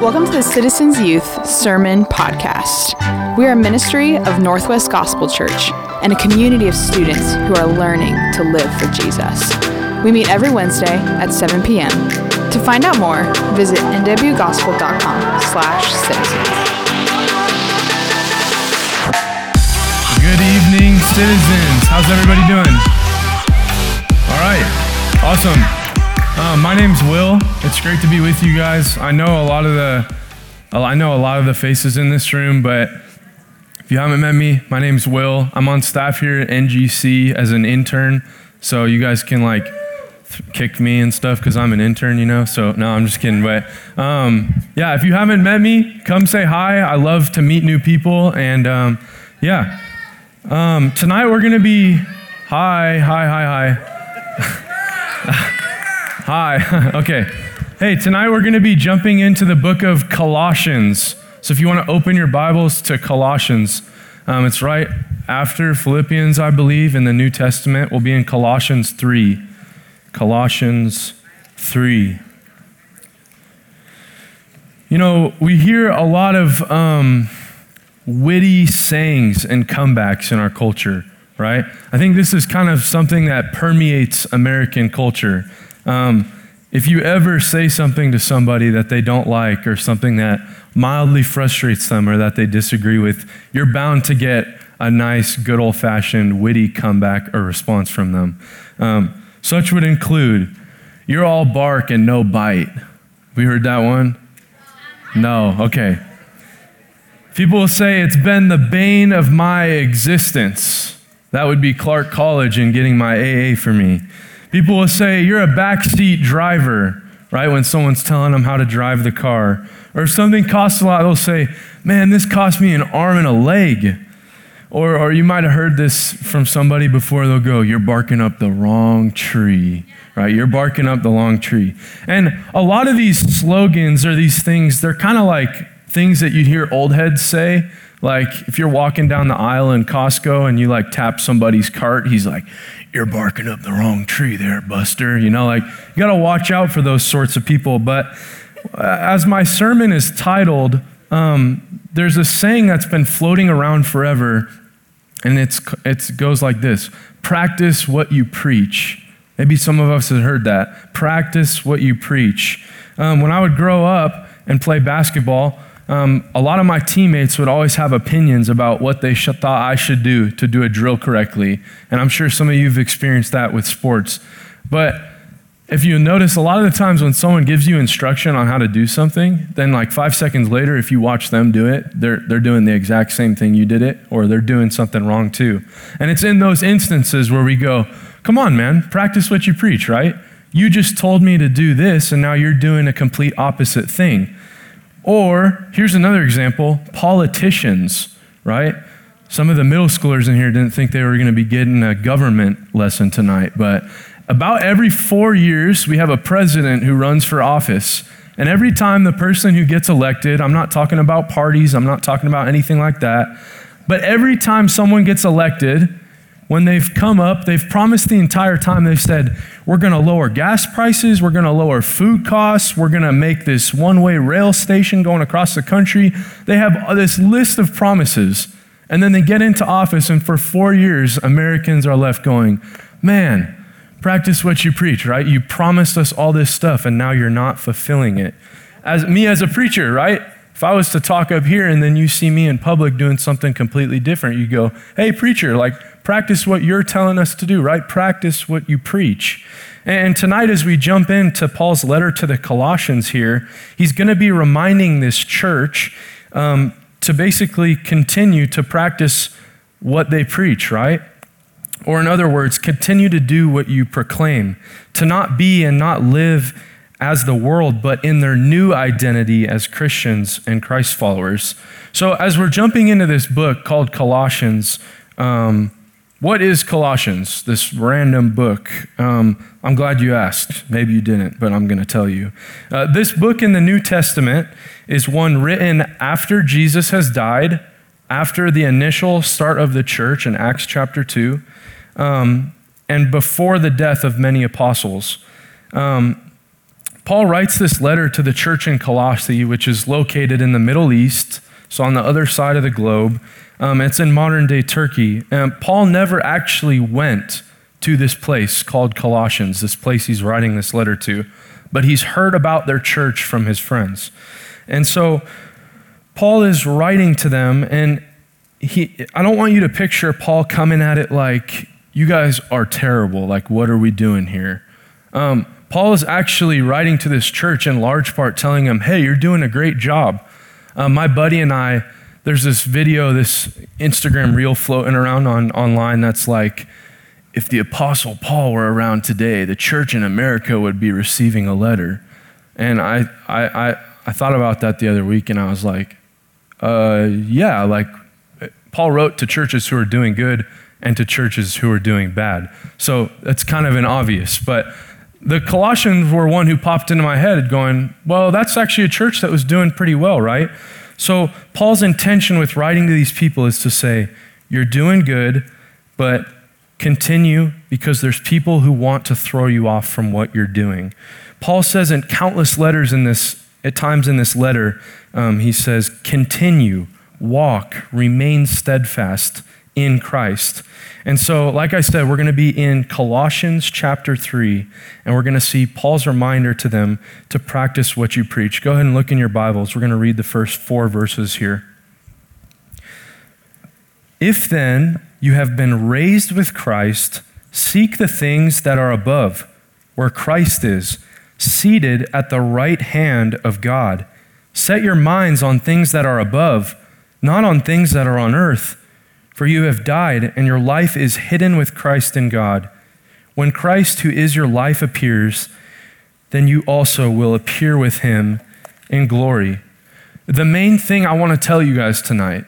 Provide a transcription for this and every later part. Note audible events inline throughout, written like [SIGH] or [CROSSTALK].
Welcome to the Citizens Youth Sermon Podcast. We are a ministry of Northwest Gospel Church and a community of students who are learning to live for Jesus. We meet every Wednesday at 7 p.m. To find out more, visit nwgospel.com slash citizens. Good evening, citizens. How's everybody doing? All right, awesome. Uh, my name's Will. It's great to be with you guys. I know a lot of the, I know a lot of the faces in this room, but if you haven't met me, my name's Will. I'm on staff here at NGC as an intern, so you guys can like kick me and stuff because I'm an intern, you know. So no, I'm just kidding. But um, yeah, if you haven't met me, come say hi. I love to meet new people, and um, yeah. Um, tonight we're gonna be hi, hi, hi, hi. [LAUGHS] Hi. [LAUGHS] okay. Hey, tonight we're going to be jumping into the book of Colossians. So if you want to open your Bibles to Colossians, um, it's right after Philippians, I believe, in the New Testament. We'll be in Colossians 3. Colossians 3. You know, we hear a lot of um, witty sayings and comebacks in our culture, right? I think this is kind of something that permeates American culture. Um, if you ever say something to somebody that they don't like or something that mildly frustrates them or that they disagree with, you're bound to get a nice, good old fashioned, witty comeback or response from them. Um, such would include, You're all bark and no bite. We heard that one? No, okay. People will say, It's been the bane of my existence. That would be Clark College and getting my AA for me. People will say, You're a backseat driver, right? When someone's telling them how to drive the car. Or if something costs a lot, they'll say, Man, this cost me an arm and a leg. Or, or you might have heard this from somebody before. They'll go, You're barking up the wrong tree, right? You're barking up the wrong tree. And a lot of these slogans or these things, they're kind of like things that you'd hear old heads say. Like if you're walking down the aisle in Costco and you like tap somebody's cart, he's like, you're barking up the wrong tree there, Buster. You know, like, you got to watch out for those sorts of people. But uh, as my sermon is titled, um, there's a saying that's been floating around forever, and it's, it goes like this Practice what you preach. Maybe some of us have heard that. Practice what you preach. Um, when I would grow up and play basketball, um, a lot of my teammates would always have opinions about what they sh- thought I should do to do a drill correctly. And I'm sure some of you have experienced that with sports. But if you notice, a lot of the times when someone gives you instruction on how to do something, then like five seconds later, if you watch them do it, they're, they're doing the exact same thing you did it, or they're doing something wrong too. And it's in those instances where we go, come on, man, practice what you preach, right? You just told me to do this, and now you're doing a complete opposite thing. Or here's another example politicians, right? Some of the middle schoolers in here didn't think they were going to be getting a government lesson tonight, but about every four years, we have a president who runs for office. And every time the person who gets elected, I'm not talking about parties, I'm not talking about anything like that, but every time someone gets elected, when they've come up, they've promised the entire time, they've said, We're going to lower gas prices, we're going to lower food costs, we're going to make this one way rail station going across the country. They have this list of promises. And then they get into office, and for four years, Americans are left going, Man, practice what you preach, right? You promised us all this stuff, and now you're not fulfilling it. As me as a preacher, right? If I was to talk up here and then you see me in public doing something completely different, you go, hey, preacher, like, practice what you're telling us to do, right? Practice what you preach. And tonight, as we jump into Paul's letter to the Colossians here, he's going to be reminding this church um, to basically continue to practice what they preach, right? Or, in other words, continue to do what you proclaim, to not be and not live as the world, but in their new identity as Christians and Christ followers. So, as we're jumping into this book called Colossians, um, what is Colossians, this random book? Um, I'm glad you asked. Maybe you didn't, but I'm going to tell you. Uh, this book in the New Testament is one written after Jesus has died, after the initial start of the church in Acts chapter 2, um, and before the death of many apostles. Um, Paul writes this letter to the church in Colossae, which is located in the Middle East, so on the other side of the globe. Um, it's in modern day Turkey. And Paul never actually went to this place called Colossians, this place he's writing this letter to, but he's heard about their church from his friends. And so Paul is writing to them, and he, I don't want you to picture Paul coming at it like, you guys are terrible. Like, what are we doing here? Um, Paul is actually writing to this church in large part telling them, hey, you're doing a great job. Um, my buddy and I, there's this video, this Instagram reel floating around on, online that's like, if the Apostle Paul were around today, the church in America would be receiving a letter. And I, I, I, I thought about that the other week and I was like, uh, yeah, like Paul wrote to churches who are doing good and to churches who are doing bad. So that's kind of an obvious. But the Colossians were one who popped into my head going, well, that's actually a church that was doing pretty well, right? So Paul's intention with writing to these people is to say, you're doing good, but continue because there's people who want to throw you off from what you're doing. Paul says in countless letters in this, at times in this letter, um, he says, continue, walk, remain steadfast in Christ. And so, like I said, we're going to be in Colossians chapter 3, and we're going to see Paul's reminder to them to practice what you preach. Go ahead and look in your Bibles. We're going to read the first four verses here. If then you have been raised with Christ, seek the things that are above, where Christ is, seated at the right hand of God. Set your minds on things that are above, not on things that are on earth. For you have died, and your life is hidden with Christ in God. When Christ, who is your life, appears, then you also will appear with him in glory. The main thing I want to tell you guys tonight,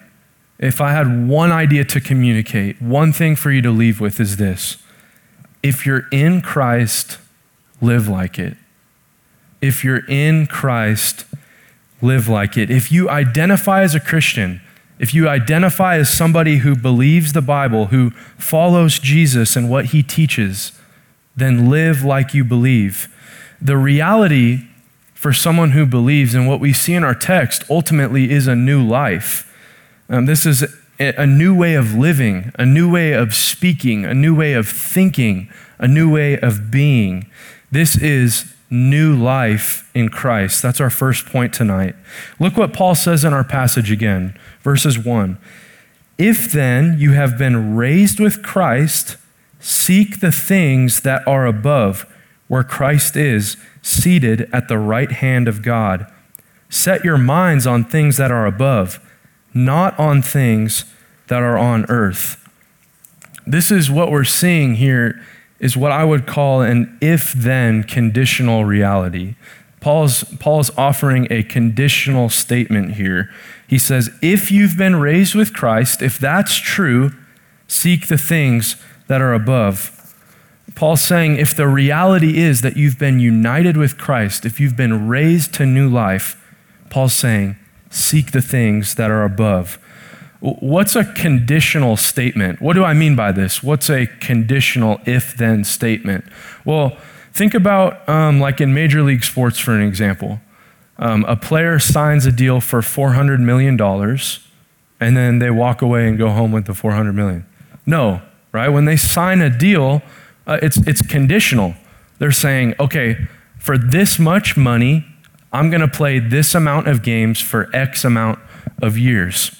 if I had one idea to communicate, one thing for you to leave with is this. If you're in Christ, live like it. If you're in Christ, live like it. If you identify as a Christian, if you identify as somebody who believes the Bible, who follows Jesus and what he teaches, then live like you believe. The reality for someone who believes and what we see in our text ultimately is a new life. Um, this is a new way of living, a new way of speaking, a new way of thinking, a new way of being. This is new life in Christ. That's our first point tonight. Look what Paul says in our passage again, verses 1. If then you have been raised with Christ, seek the things that are above, where Christ is, seated at the right hand of God. Set your minds on things that are above, not on things that are on earth. This is what we're seeing here is what I would call an if then conditional reality. Paul's, Paul's offering a conditional statement here. He says, If you've been raised with Christ, if that's true, seek the things that are above. Paul's saying, if the reality is that you've been united with Christ, if you've been raised to new life, Paul's saying, seek the things that are above. What's a conditional statement? What do I mean by this? What's a conditional if then statement? Well, think about um, like in Major League Sports, for an example. Um, a player signs a deal for $400 million and then they walk away and go home with the 400 million. No, right? When they sign a deal, uh, it's, it's conditional. They're saying, okay, for this much money, I'm going to play this amount of games for X amount of years.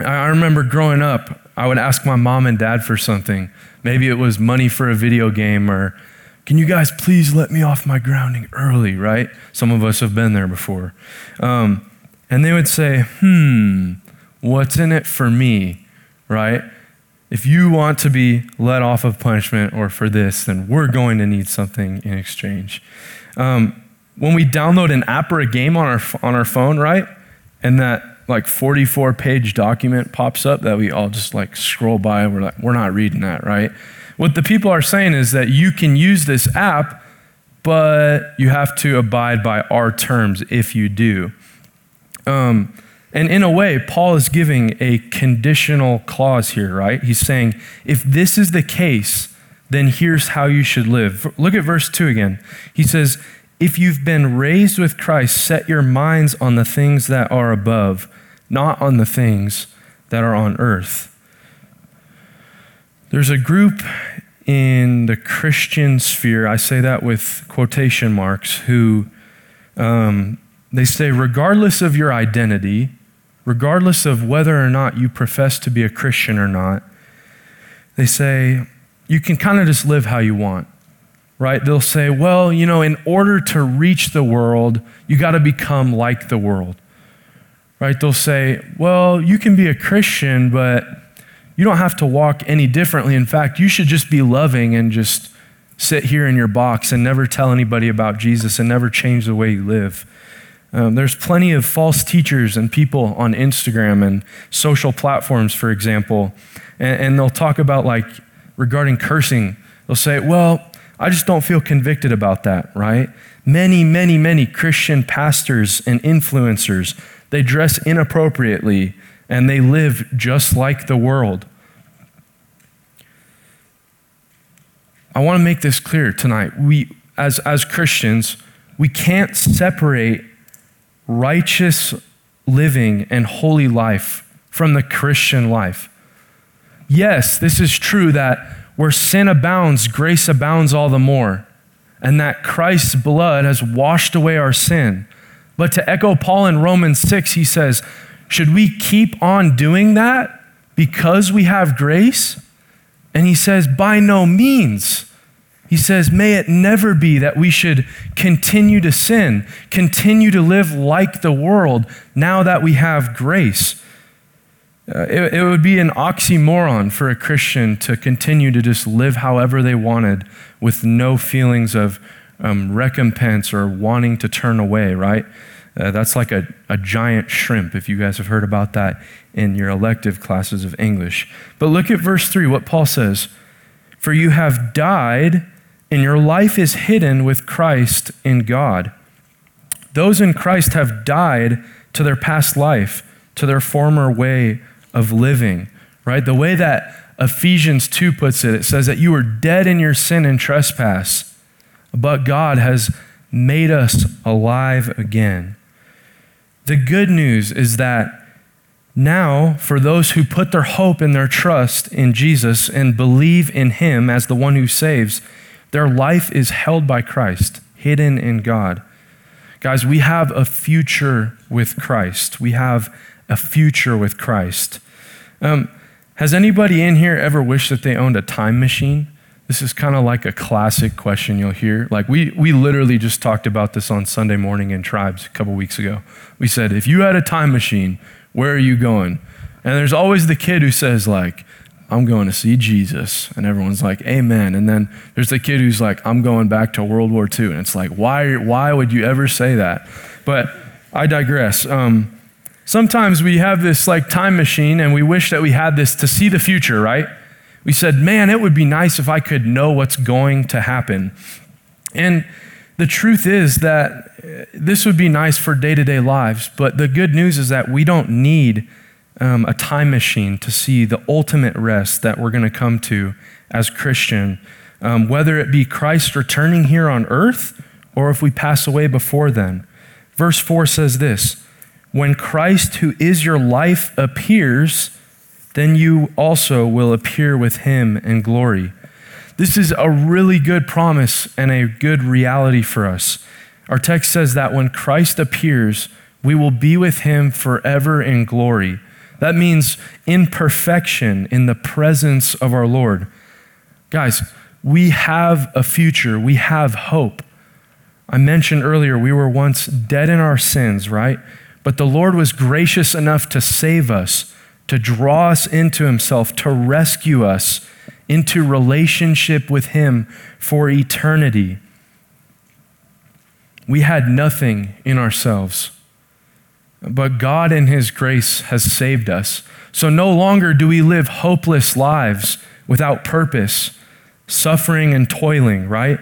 I remember growing up, I would ask my mom and dad for something. Maybe it was money for a video game or, can you guys please let me off my grounding early, right? Some of us have been there before. Um, and they would say, hmm, what's in it for me, right? If you want to be let off of punishment or for this, then we're going to need something in exchange. Um, when we download an app or a game on our, on our phone, right? And that like 44 page document pops up that we all just like scroll by and we're like, we're not reading that, right? What the people are saying is that you can use this app, but you have to abide by our terms if you do. Um, and in a way, Paul is giving a conditional clause here, right? He's saying, if this is the case, then here's how you should live. Look at verse 2 again. He says, If you've been raised with Christ, set your minds on the things that are above, not on the things that are on earth. There's a group in the Christian sphere, I say that with quotation marks, who um, they say, regardless of your identity, regardless of whether or not you profess to be a Christian or not, they say, you can kind of just live how you want, right? They'll say, well, you know, in order to reach the world, you got to become like the world, right? They'll say, well, you can be a Christian, but you don't have to walk any differently. In fact, you should just be loving and just sit here in your box and never tell anybody about Jesus and never change the way you live. Um, there's plenty of false teachers and people on Instagram and social platforms, for example, and, and they'll talk about, like, regarding cursing, they'll say, well, I just don't feel convicted about that, right? Many, many, many Christian pastors and influencers, they dress inappropriately and they live just like the world. I want to make this clear tonight. We, as, as Christians, we can't separate righteous living and holy life from the Christian life. Yes, this is true that where sin abounds, grace abounds all the more, and that Christ's blood has washed away our sin. But to echo Paul in Romans 6, he says, should we keep on doing that because we have grace? And he says, by no means. He says, may it never be that we should continue to sin, continue to live like the world now that we have grace. Uh, it, it would be an oxymoron for a Christian to continue to just live however they wanted with no feelings of um, recompense or wanting to turn away, right? Uh, that's like a, a giant shrimp, if you guys have heard about that in your elective classes of English. But look at verse 3, what Paul says For you have died, and your life is hidden with Christ in God. Those in Christ have died to their past life, to their former way of living, right? The way that Ephesians 2 puts it, it says that you were dead in your sin and trespass, but God has made us alive again. The good news is that now, for those who put their hope and their trust in Jesus and believe in Him as the one who saves, their life is held by Christ, hidden in God. Guys, we have a future with Christ. We have a future with Christ. Um, has anybody in here ever wished that they owned a time machine? This is kind of like a classic question you'll hear. Like we, we literally just talked about this on Sunday morning in Tribes a couple weeks ago. We said, if you had a time machine, where are you going? And there's always the kid who says, like, I'm going to see Jesus. And everyone's like, Amen. And then there's the kid who's like, I'm going back to World War II. And it's like, why, why would you ever say that? But I digress. Um, sometimes we have this like time machine and we wish that we had this to see the future, right? We said, man, it would be nice if I could know what's going to happen. And the truth is that uh, this would be nice for day to day lives, but the good news is that we don't need um, a time machine to see the ultimate rest that we're going to come to as Christian, um, whether it be Christ returning here on earth or if we pass away before then. Verse 4 says this When Christ, who is your life, appears, then you also will appear with him in glory. This is a really good promise and a good reality for us. Our text says that when Christ appears, we will be with him forever in glory. That means in perfection, in the presence of our Lord. Guys, we have a future, we have hope. I mentioned earlier we were once dead in our sins, right? But the Lord was gracious enough to save us to draw us into himself, to rescue us into relationship with him for eternity. We had nothing in ourselves, but God in his grace has saved us. So no longer do we live hopeless lives without purpose, suffering and toiling, right?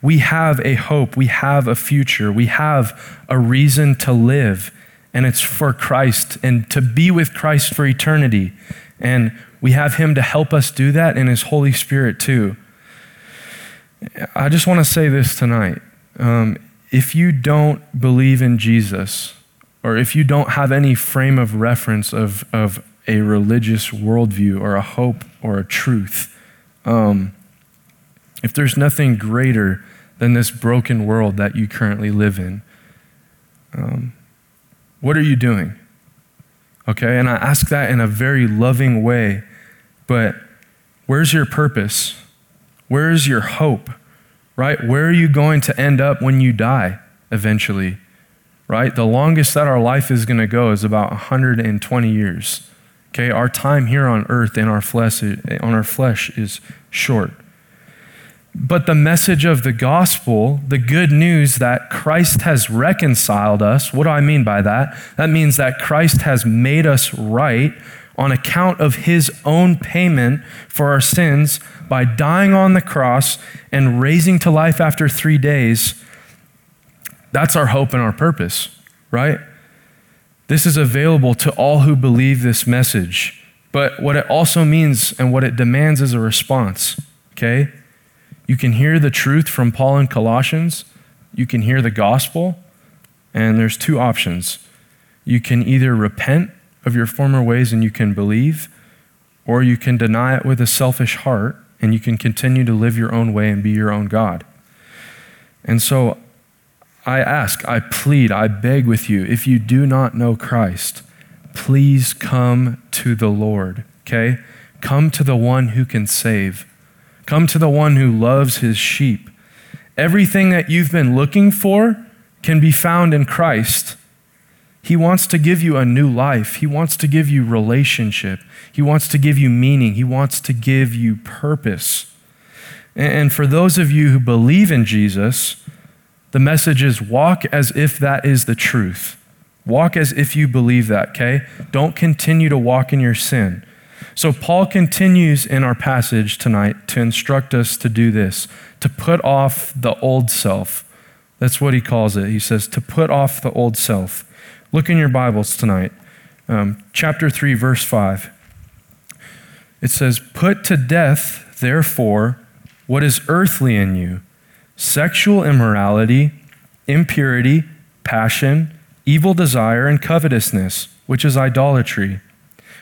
We have a hope, we have a future, we have a reason to live and it's for Christ and to be with Christ for eternity. And we have Him to help us do that and His Holy Spirit too. I just want to say this tonight. Um, if you don't believe in Jesus, or if you don't have any frame of reference of, of a religious worldview or a hope or a truth, um, if there's nothing greater than this broken world that you currently live in, um, what are you doing? Okay, and I ask that in a very loving way, but where's your purpose? Where's your hope? Right? Where are you going to end up when you die eventually? Right? The longest that our life is going to go is about 120 years. Okay, our time here on earth in our flesh, on our flesh is short. But the message of the gospel, the good news that Christ has reconciled us, what do I mean by that? That means that Christ has made us right on account of his own payment for our sins by dying on the cross and raising to life after three days. That's our hope and our purpose, right? This is available to all who believe this message. But what it also means and what it demands is a response, okay? You can hear the truth from Paul in Colossians, you can hear the gospel, and there's two options. You can either repent of your former ways and you can believe, or you can deny it with a selfish heart and you can continue to live your own way and be your own God. And so I ask, I plead, I beg with you, if you do not know Christ, please come to the Lord, okay? Come to the one who can save. Come to the one who loves his sheep. Everything that you've been looking for can be found in Christ. He wants to give you a new life. He wants to give you relationship. He wants to give you meaning. He wants to give you purpose. And for those of you who believe in Jesus, the message is walk as if that is the truth. Walk as if you believe that, okay? Don't continue to walk in your sin. So, Paul continues in our passage tonight to instruct us to do this to put off the old self. That's what he calls it. He says, to put off the old self. Look in your Bibles tonight, um, chapter 3, verse 5. It says, Put to death, therefore, what is earthly in you sexual immorality, impurity, passion, evil desire, and covetousness, which is idolatry.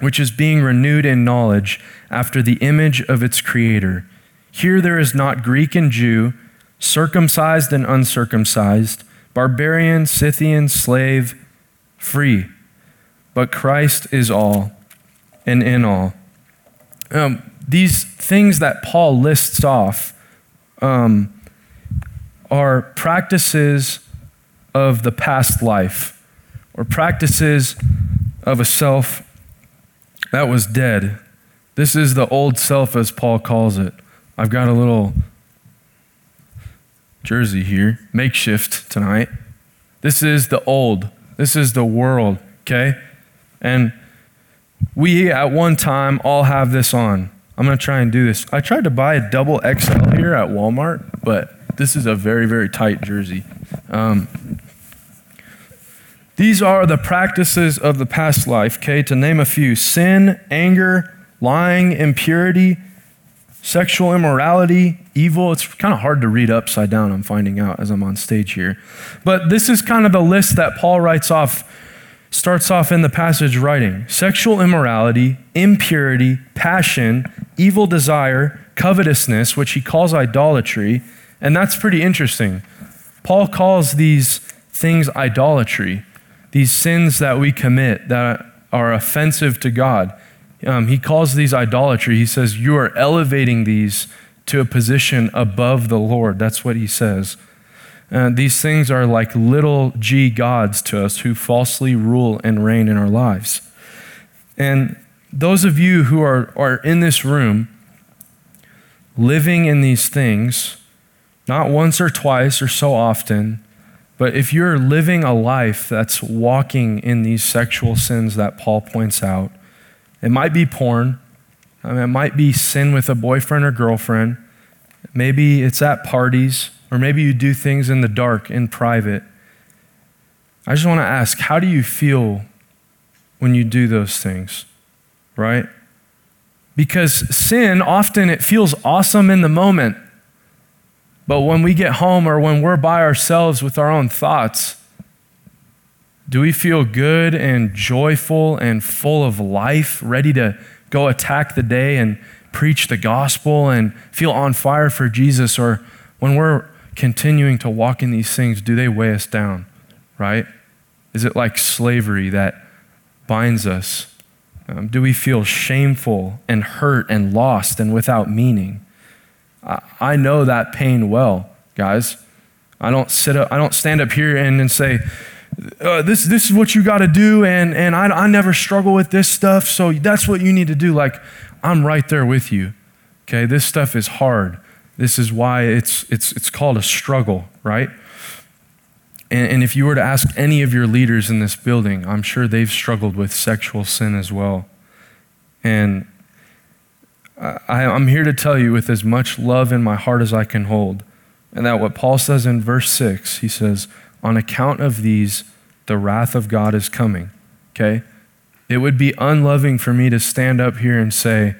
which is being renewed in knowledge after the image of its creator. Here there is not Greek and Jew, circumcised and uncircumcised, barbarian, Scythian, slave, free, but Christ is all and in all. Um, these things that Paul lists off um, are practices of the past life or practices of a self that was dead. This is the old self, as Paul calls it. I've got a little jersey here, makeshift tonight. This is the old. This is the world, okay? And we at one time all have this on. I'm going to try and do this. I tried to buy a double XL here at Walmart, but this is a very, very tight jersey. Um, these are the practices of the past life, okay? To name a few sin, anger, lying, impurity, sexual immorality, evil. It's kind of hard to read upside down, I'm finding out as I'm on stage here. But this is kind of the list that Paul writes off, starts off in the passage writing sexual immorality, impurity, passion, evil desire, covetousness, which he calls idolatry. And that's pretty interesting. Paul calls these things idolatry these sins that we commit that are offensive to God. Um, he calls these idolatry. He says, You are elevating these to a position above the Lord. That's what he says. Uh, these things are like little g gods to us who falsely rule and reign in our lives. And those of you who are, are in this room living in these things, not once or twice or so often, But if you're living a life that's walking in these sexual sins that Paul points out, it might be porn, I mean, it might be sin with a boyfriend or girlfriend, maybe it's at parties, or maybe you do things in the dark, in private. I just want to ask, how do you feel when you do those things? Right? Because sin, often it feels awesome in the moment. But when we get home or when we're by ourselves with our own thoughts, do we feel good and joyful and full of life, ready to go attack the day and preach the gospel and feel on fire for Jesus? Or when we're continuing to walk in these things, do they weigh us down, right? Is it like slavery that binds us? Um, do we feel shameful and hurt and lost and without meaning? I, know that pain well, guys. I don't sit up, I don't stand up here and, and say, uh, this, this is what you got to do, and, and I, I never struggle with this stuff, so that's what you need to do. Like, I'm right there with you. Okay, this stuff is hard. This is why it's, it's, it's called a struggle, right? And, and if you were to ask any of your leaders in this building, I'm sure they've struggled with sexual sin as well. And I, I'm here to tell you with as much love in my heart as I can hold, and that what Paul says in verse 6, he says, On account of these, the wrath of God is coming. Okay? It would be unloving for me to stand up here and say,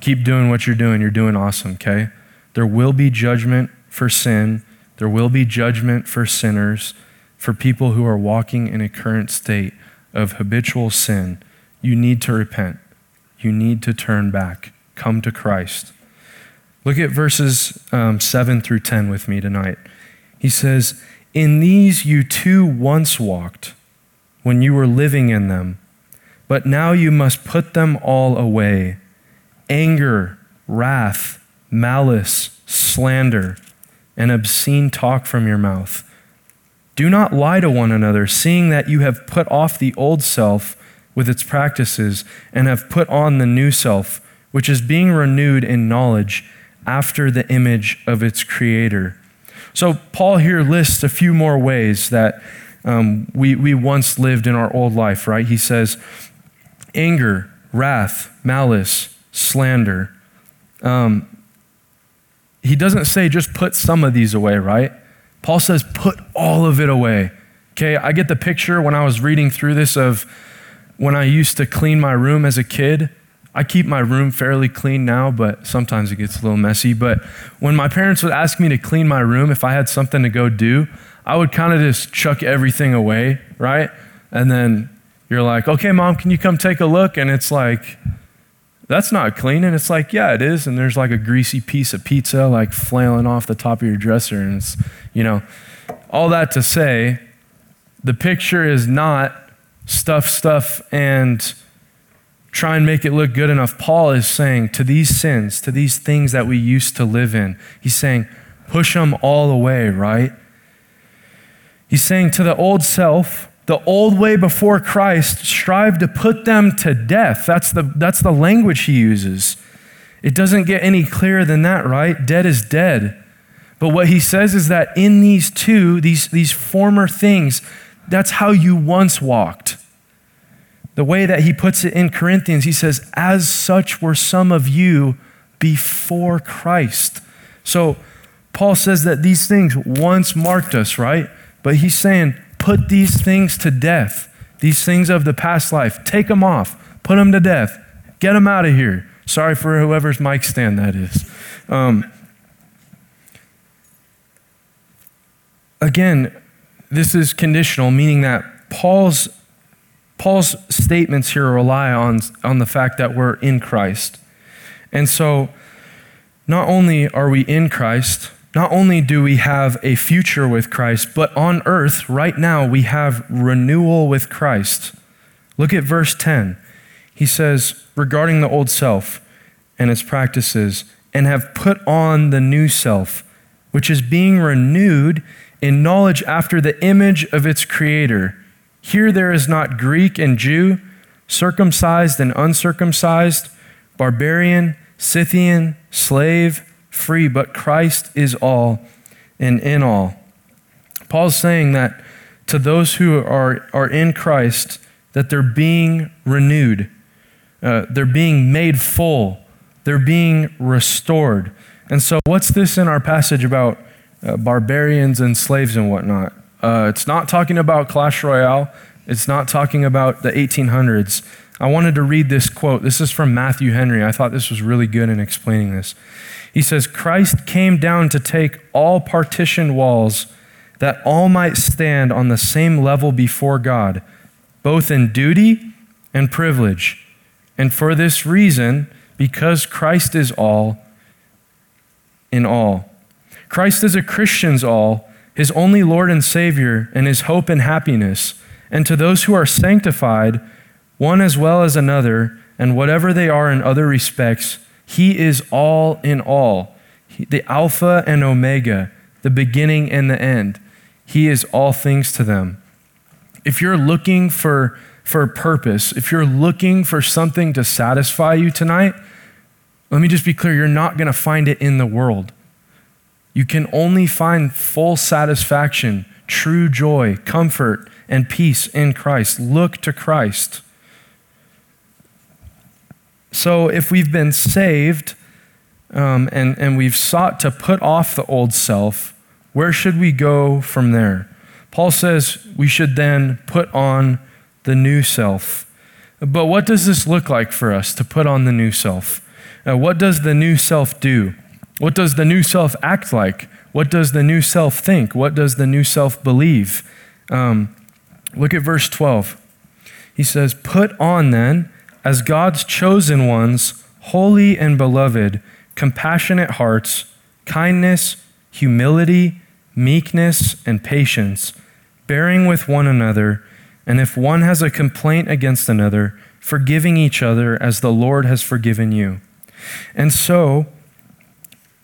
Keep doing what you're doing. You're doing awesome, okay? There will be judgment for sin, there will be judgment for sinners for people who are walking in a current state of habitual sin, you need to repent. You need to turn back. Come to Christ. Look at verses um, 7 through 10 with me tonight. He says, In these you too once walked when you were living in them, but now you must put them all away anger, wrath, malice, slander, and obscene talk from your mouth do not lie to one another, seeing that you have put off the old self with its practices and have put on the new self, which is being renewed in knowledge after the image of its creator. So, Paul here lists a few more ways that um, we, we once lived in our old life, right? He says anger, wrath, malice, slander. Um, he doesn't say just put some of these away, right? Paul says, put all of it away. Okay, I get the picture when I was reading through this of when I used to clean my room as a kid. I keep my room fairly clean now, but sometimes it gets a little messy. But when my parents would ask me to clean my room, if I had something to go do, I would kind of just chuck everything away, right? And then you're like, okay, mom, can you come take a look? And it's like, that's not clean. And it's like, yeah, it is. And there's like a greasy piece of pizza like flailing off the top of your dresser. And it's, you know, all that to say, the picture is not stuff, stuff, and try and make it look good enough. Paul is saying to these sins, to these things that we used to live in, he's saying, push them all away, right? He's saying to the old self, the old way before Christ, strive to put them to death. That's the, that's the language he uses. It doesn't get any clearer than that, right? Dead is dead. But what he says is that in these two, these, these former things, that's how you once walked. The way that he puts it in Corinthians, he says, As such were some of you before Christ. So Paul says that these things once marked us, right? But he's saying, Put these things to death, these things of the past life. Take them off, put them to death, get them out of here. Sorry for whoever's mic stand that is. Um, again, this is conditional, meaning that Paul's, Paul's statements here rely on, on the fact that we're in Christ. And so, not only are we in Christ, not only do we have a future with Christ, but on earth, right now, we have renewal with Christ. Look at verse 10. He says, regarding the old self and its practices, and have put on the new self, which is being renewed in knowledge after the image of its creator. Here there is not Greek and Jew, circumcised and uncircumcised, barbarian, Scythian, slave, free, but Christ is all and in all. Paul's saying that to those who are, are in Christ, that they're being renewed, uh, they're being made full, they're being restored. And so, what's this in our passage about uh, barbarians and slaves and whatnot? Uh, it's not talking about Clash Royale, it's not talking about the 1800s. I wanted to read this quote. This is from Matthew Henry. I thought this was really good in explaining this. He says, Christ came down to take all partition walls that all might stand on the same level before God, both in duty and privilege. And for this reason, because Christ is all in all. Christ is a Christian's all, his only Lord and Savior, and his hope and happiness. And to those who are sanctified, one as well as another, and whatever they are in other respects, he is all in all, the Alpha and Omega, the beginning and the end. He is all things to them. If you're looking for, for purpose, if you're looking for something to satisfy you tonight, let me just be clear you're not going to find it in the world. You can only find full satisfaction, true joy, comfort, and peace in Christ. Look to Christ. So, if we've been saved um, and, and we've sought to put off the old self, where should we go from there? Paul says we should then put on the new self. But what does this look like for us to put on the new self? Uh, what does the new self do? What does the new self act like? What does the new self think? What does the new self believe? Um, look at verse 12. He says, Put on then as God's chosen ones, holy and beloved, compassionate hearts, kindness, humility, meekness, and patience, bearing with one another, and if one has a complaint against another, forgiving each other as the Lord has forgiven you. And so,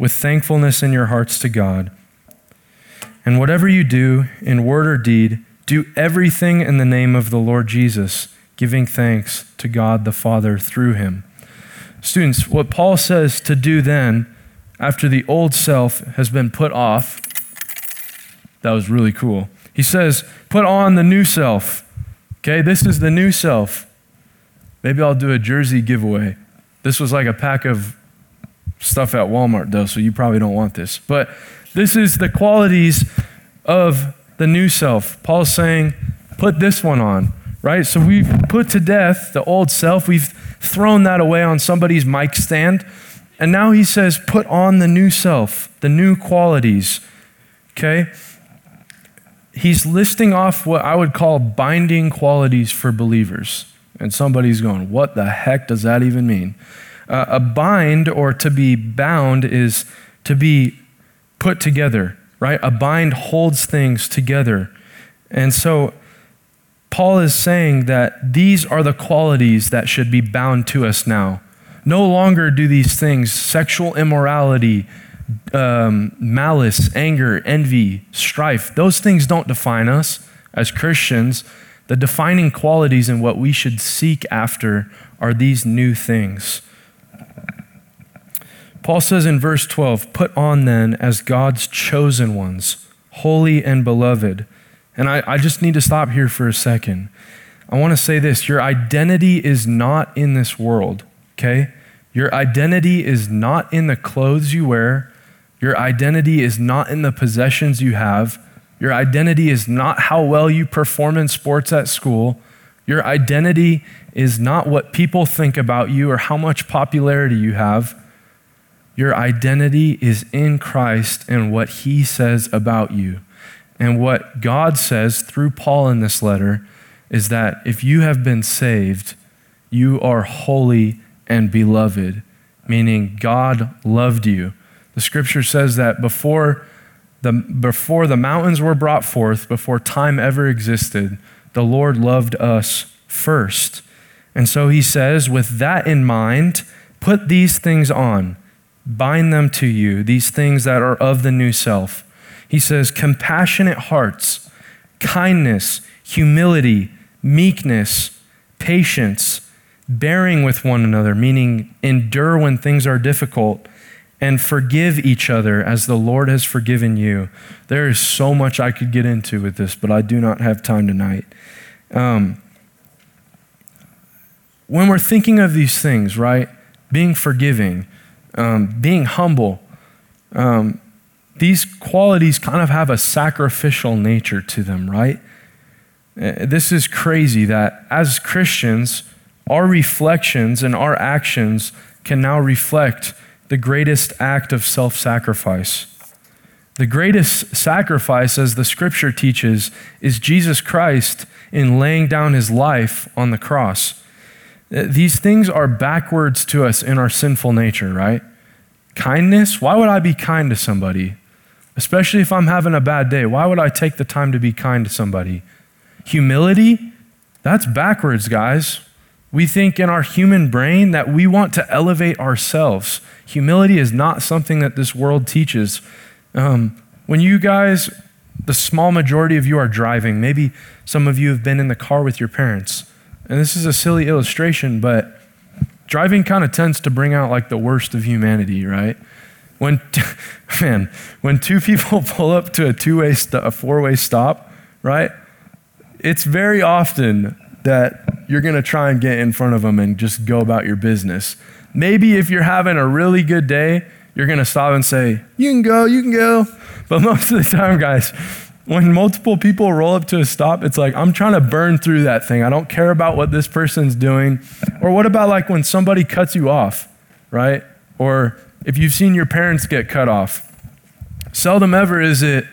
with thankfulness in your hearts to God. And whatever you do, in word or deed, do everything in the name of the Lord Jesus, giving thanks to God the Father through him. Students, what Paul says to do then, after the old self has been put off, that was really cool. He says, put on the new self. Okay, this is the new self. Maybe I'll do a jersey giveaway. This was like a pack of stuff at Walmart, though, so you probably don't want this. But this is the qualities of the new self. Paul's saying, put this one on, right? So we've put to death the old self. We've thrown that away on somebody's mic stand. And now he says, put on the new self, the new qualities. Okay? He's listing off what I would call binding qualities for believers. And somebody's going, what the heck does that even mean? Uh, a bind or to be bound is to be put together, right? A bind holds things together. And so Paul is saying that these are the qualities that should be bound to us now. No longer do these things, sexual immorality, um, malice, anger, envy, strife, those things don't define us as Christians. The defining qualities and what we should seek after are these new things. Paul says in verse 12, Put on then as God's chosen ones, holy and beloved and I, I just need to stop here for a second. I want to say this your identity is not in this world, okay? Your identity is not in the clothes you wear. Your identity is not in the possessions you have. Your identity is not how well you perform in sports at school. Your identity is not what people think about you or how much popularity you have. Your identity is in Christ and what he says about you. And what God says through Paul in this letter is that if you have been saved, you are holy and beloved, meaning God loved you. The scripture says that before the, before the mountains were brought forth, before time ever existed, the Lord loved us first. And so he says, with that in mind, put these things on, bind them to you, these things that are of the new self. He says, compassionate hearts, kindness, humility, meekness, patience, bearing with one another, meaning endure when things are difficult and forgive each other as the Lord has forgiven you. There is so much I could get into with this, but I do not have time tonight. Um, when we're thinking of these things, right? Being forgiving, um, being humble, um, these qualities kind of have a sacrificial nature to them, right? Uh, this is crazy that as Christians, our reflections and our actions can now reflect the greatest act of self sacrifice. The greatest sacrifice, as the scripture teaches, is Jesus Christ in laying down his life on the cross. These things are backwards to us in our sinful nature, right? Kindness, why would I be kind to somebody? Especially if I'm having a bad day. Why would I take the time to be kind to somebody? Humility, that's backwards, guys. We think in our human brain that we want to elevate ourselves. Humility is not something that this world teaches. Um, when you guys, the small majority of you are driving, maybe some of you have been in the car with your parents. And this is a silly illustration, but driving kind of tends to bring out like the worst of humanity, right? When, [LAUGHS] man, when two people [LAUGHS] pull up to a two way, st- a four way stop, right? It's very often that you're going to try and get in front of them and just go about your business. Maybe if you're having a really good day, you're going to stop and say, You can go, you can go. But [LAUGHS] most of the time, guys, when multiple people roll up to a stop, it's like, I'm trying to burn through that thing. I don't care about what this person's doing. Or what about like when somebody cuts you off, right? Or if you've seen your parents get cut off. Seldom ever is it,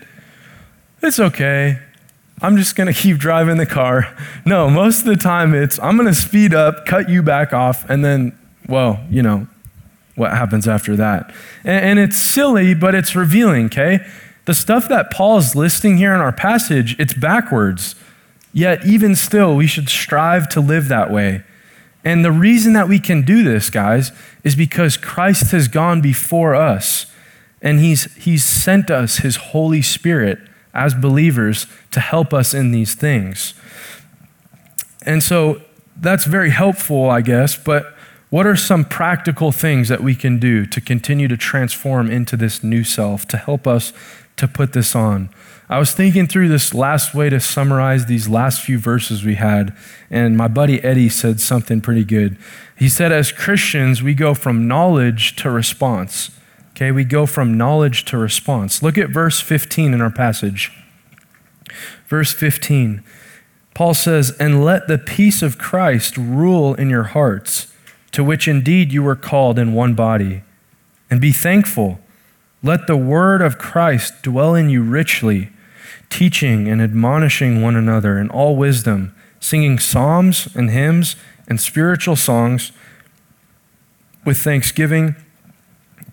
it's okay. I'm just going to keep driving the car. No, most of the time it's, I'm going to speed up, cut you back off, and then, well, you know, what happens after that. And, and it's silly, but it's revealing, okay? The stuff that Paul is listing here in our passage, it's backwards. Yet, even still, we should strive to live that way. And the reason that we can do this, guys, is because Christ has gone before us and he's, he's sent us his Holy Spirit as believers to help us in these things. And so that's very helpful, I guess, but what are some practical things that we can do to continue to transform into this new self, to help us to put this on? I was thinking through this last way to summarize these last few verses we had, and my buddy Eddie said something pretty good. He said, As Christians, we go from knowledge to response. Okay, we go from knowledge to response. Look at verse 15 in our passage. Verse 15, Paul says, And let the peace of Christ rule in your hearts, to which indeed you were called in one body. And be thankful. Let the word of Christ dwell in you richly, teaching and admonishing one another in all wisdom, singing psalms and hymns and spiritual songs with thanksgiving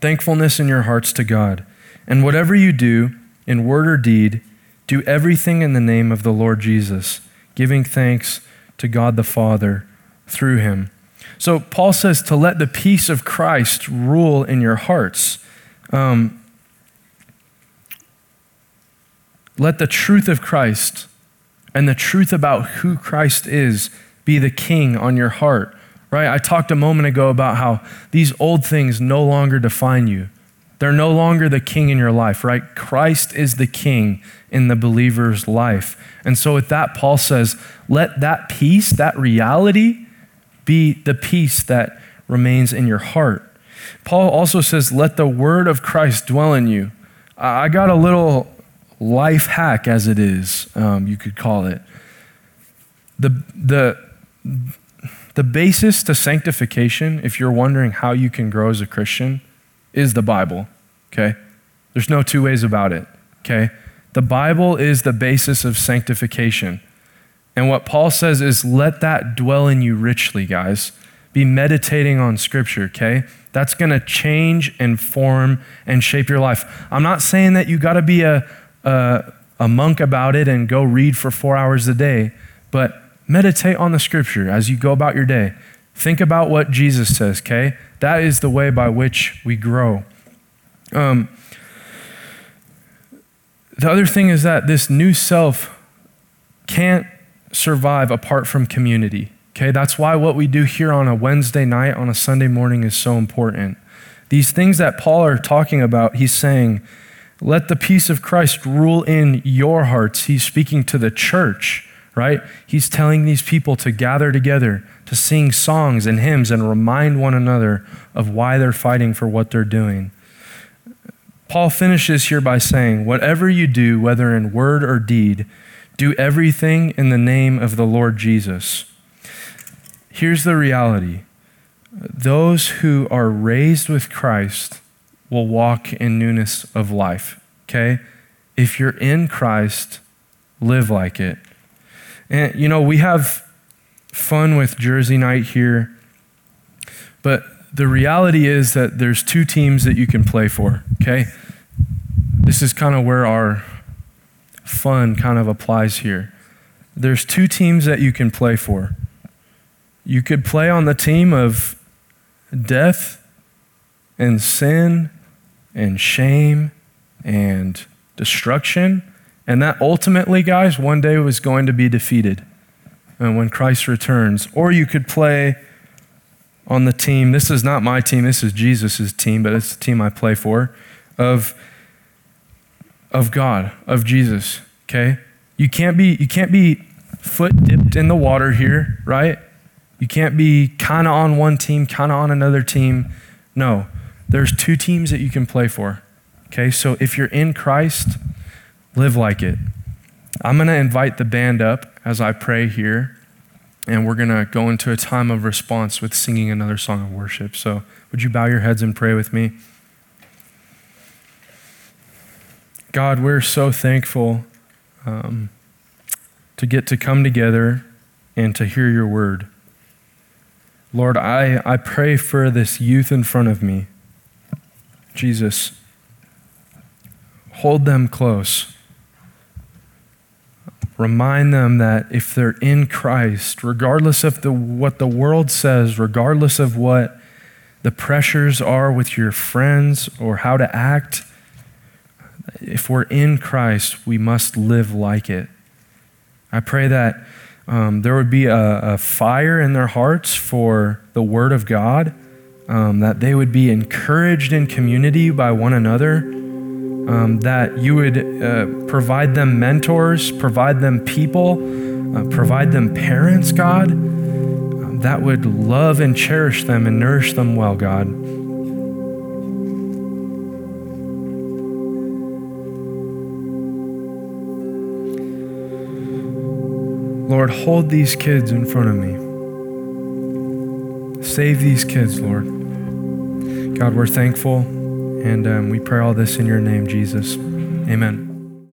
thankfulness in your hearts to God. And whatever you do, in word or deed, do everything in the name of the Lord Jesus, giving thanks to God the Father through him. So Paul says to let the peace of Christ rule in your hearts. Um, let the truth of Christ and the truth about who Christ is be the king on your heart right? I talked a moment ago about how these old things no longer define you. They're no longer the king in your life, right? Christ is the king in the believer's life. And so, with that, Paul says, let that peace, that reality, be the peace that remains in your heart. Paul also says, let the word of Christ dwell in you. I got a little life hack, as it is, um, you could call it. The, the, the basis to sanctification, if you're wondering how you can grow as a Christian, is the Bible, okay? There's no two ways about it, okay? The Bible is the basis of sanctification. And what Paul says is let that dwell in you richly, guys. Be meditating on Scripture, okay? That's to change and form and shape your life. I'm not saying that you got to be a, a, a monk about it and go read for four hours a day, but meditate on the Scripture as you go about your day. Think about what Jesus says, okay? That is the way by which we grow. Um, the other thing is that this new self can't survive apart from community. Okay, that's why what we do here on a Wednesday night, on a Sunday morning is so important. These things that Paul are talking about, he's saying, let the peace of Christ rule in your hearts. He's speaking to the church, right? He's telling these people to gather together, to sing songs and hymns and remind one another of why they're fighting for what they're doing. Paul finishes here by saying, Whatever you do, whether in word or deed, do everything in the name of the Lord Jesus. Here's the reality those who are raised with Christ will walk in newness of life, okay? If you're in Christ, live like it. And, you know, we have fun with Jersey night here, but the reality is that there's two teams that you can play for, okay? This is kind of where our fun kind of applies here. There's two teams that you can play for. You could play on the team of death and sin and shame and destruction. And that ultimately, guys, one day was going to be defeated and when Christ returns. Or you could play on the team. This is not my team, this is Jesus' team, but it's the team I play for of of God, of Jesus, okay? You can't be you can't be foot dipped in the water here, right? You can't be kind of on one team, kind of on another team. No. There's two teams that you can play for. Okay? So if you're in Christ, live like it. I'm going to invite the band up as I pray here, and we're going to go into a time of response with singing another song of worship. So, would you bow your heads and pray with me? God, we're so thankful um, to get to come together and to hear your word. Lord, I, I pray for this youth in front of me. Jesus, hold them close. Remind them that if they're in Christ, regardless of the, what the world says, regardless of what the pressures are with your friends or how to act, if we're in Christ, we must live like it. I pray that um, there would be a, a, fire in their hearts for the Word of God, um, that they would be encouraged in community by one another, um, that you would uh, provide them mentors, provide them people, uh, provide them parents, God, um, that would love and cherish them and nourish them well, God. Lord, hold these kids in front of me. Save these kids, Lord. God, we're thankful, and um, we pray all this in your name, Jesus. Amen.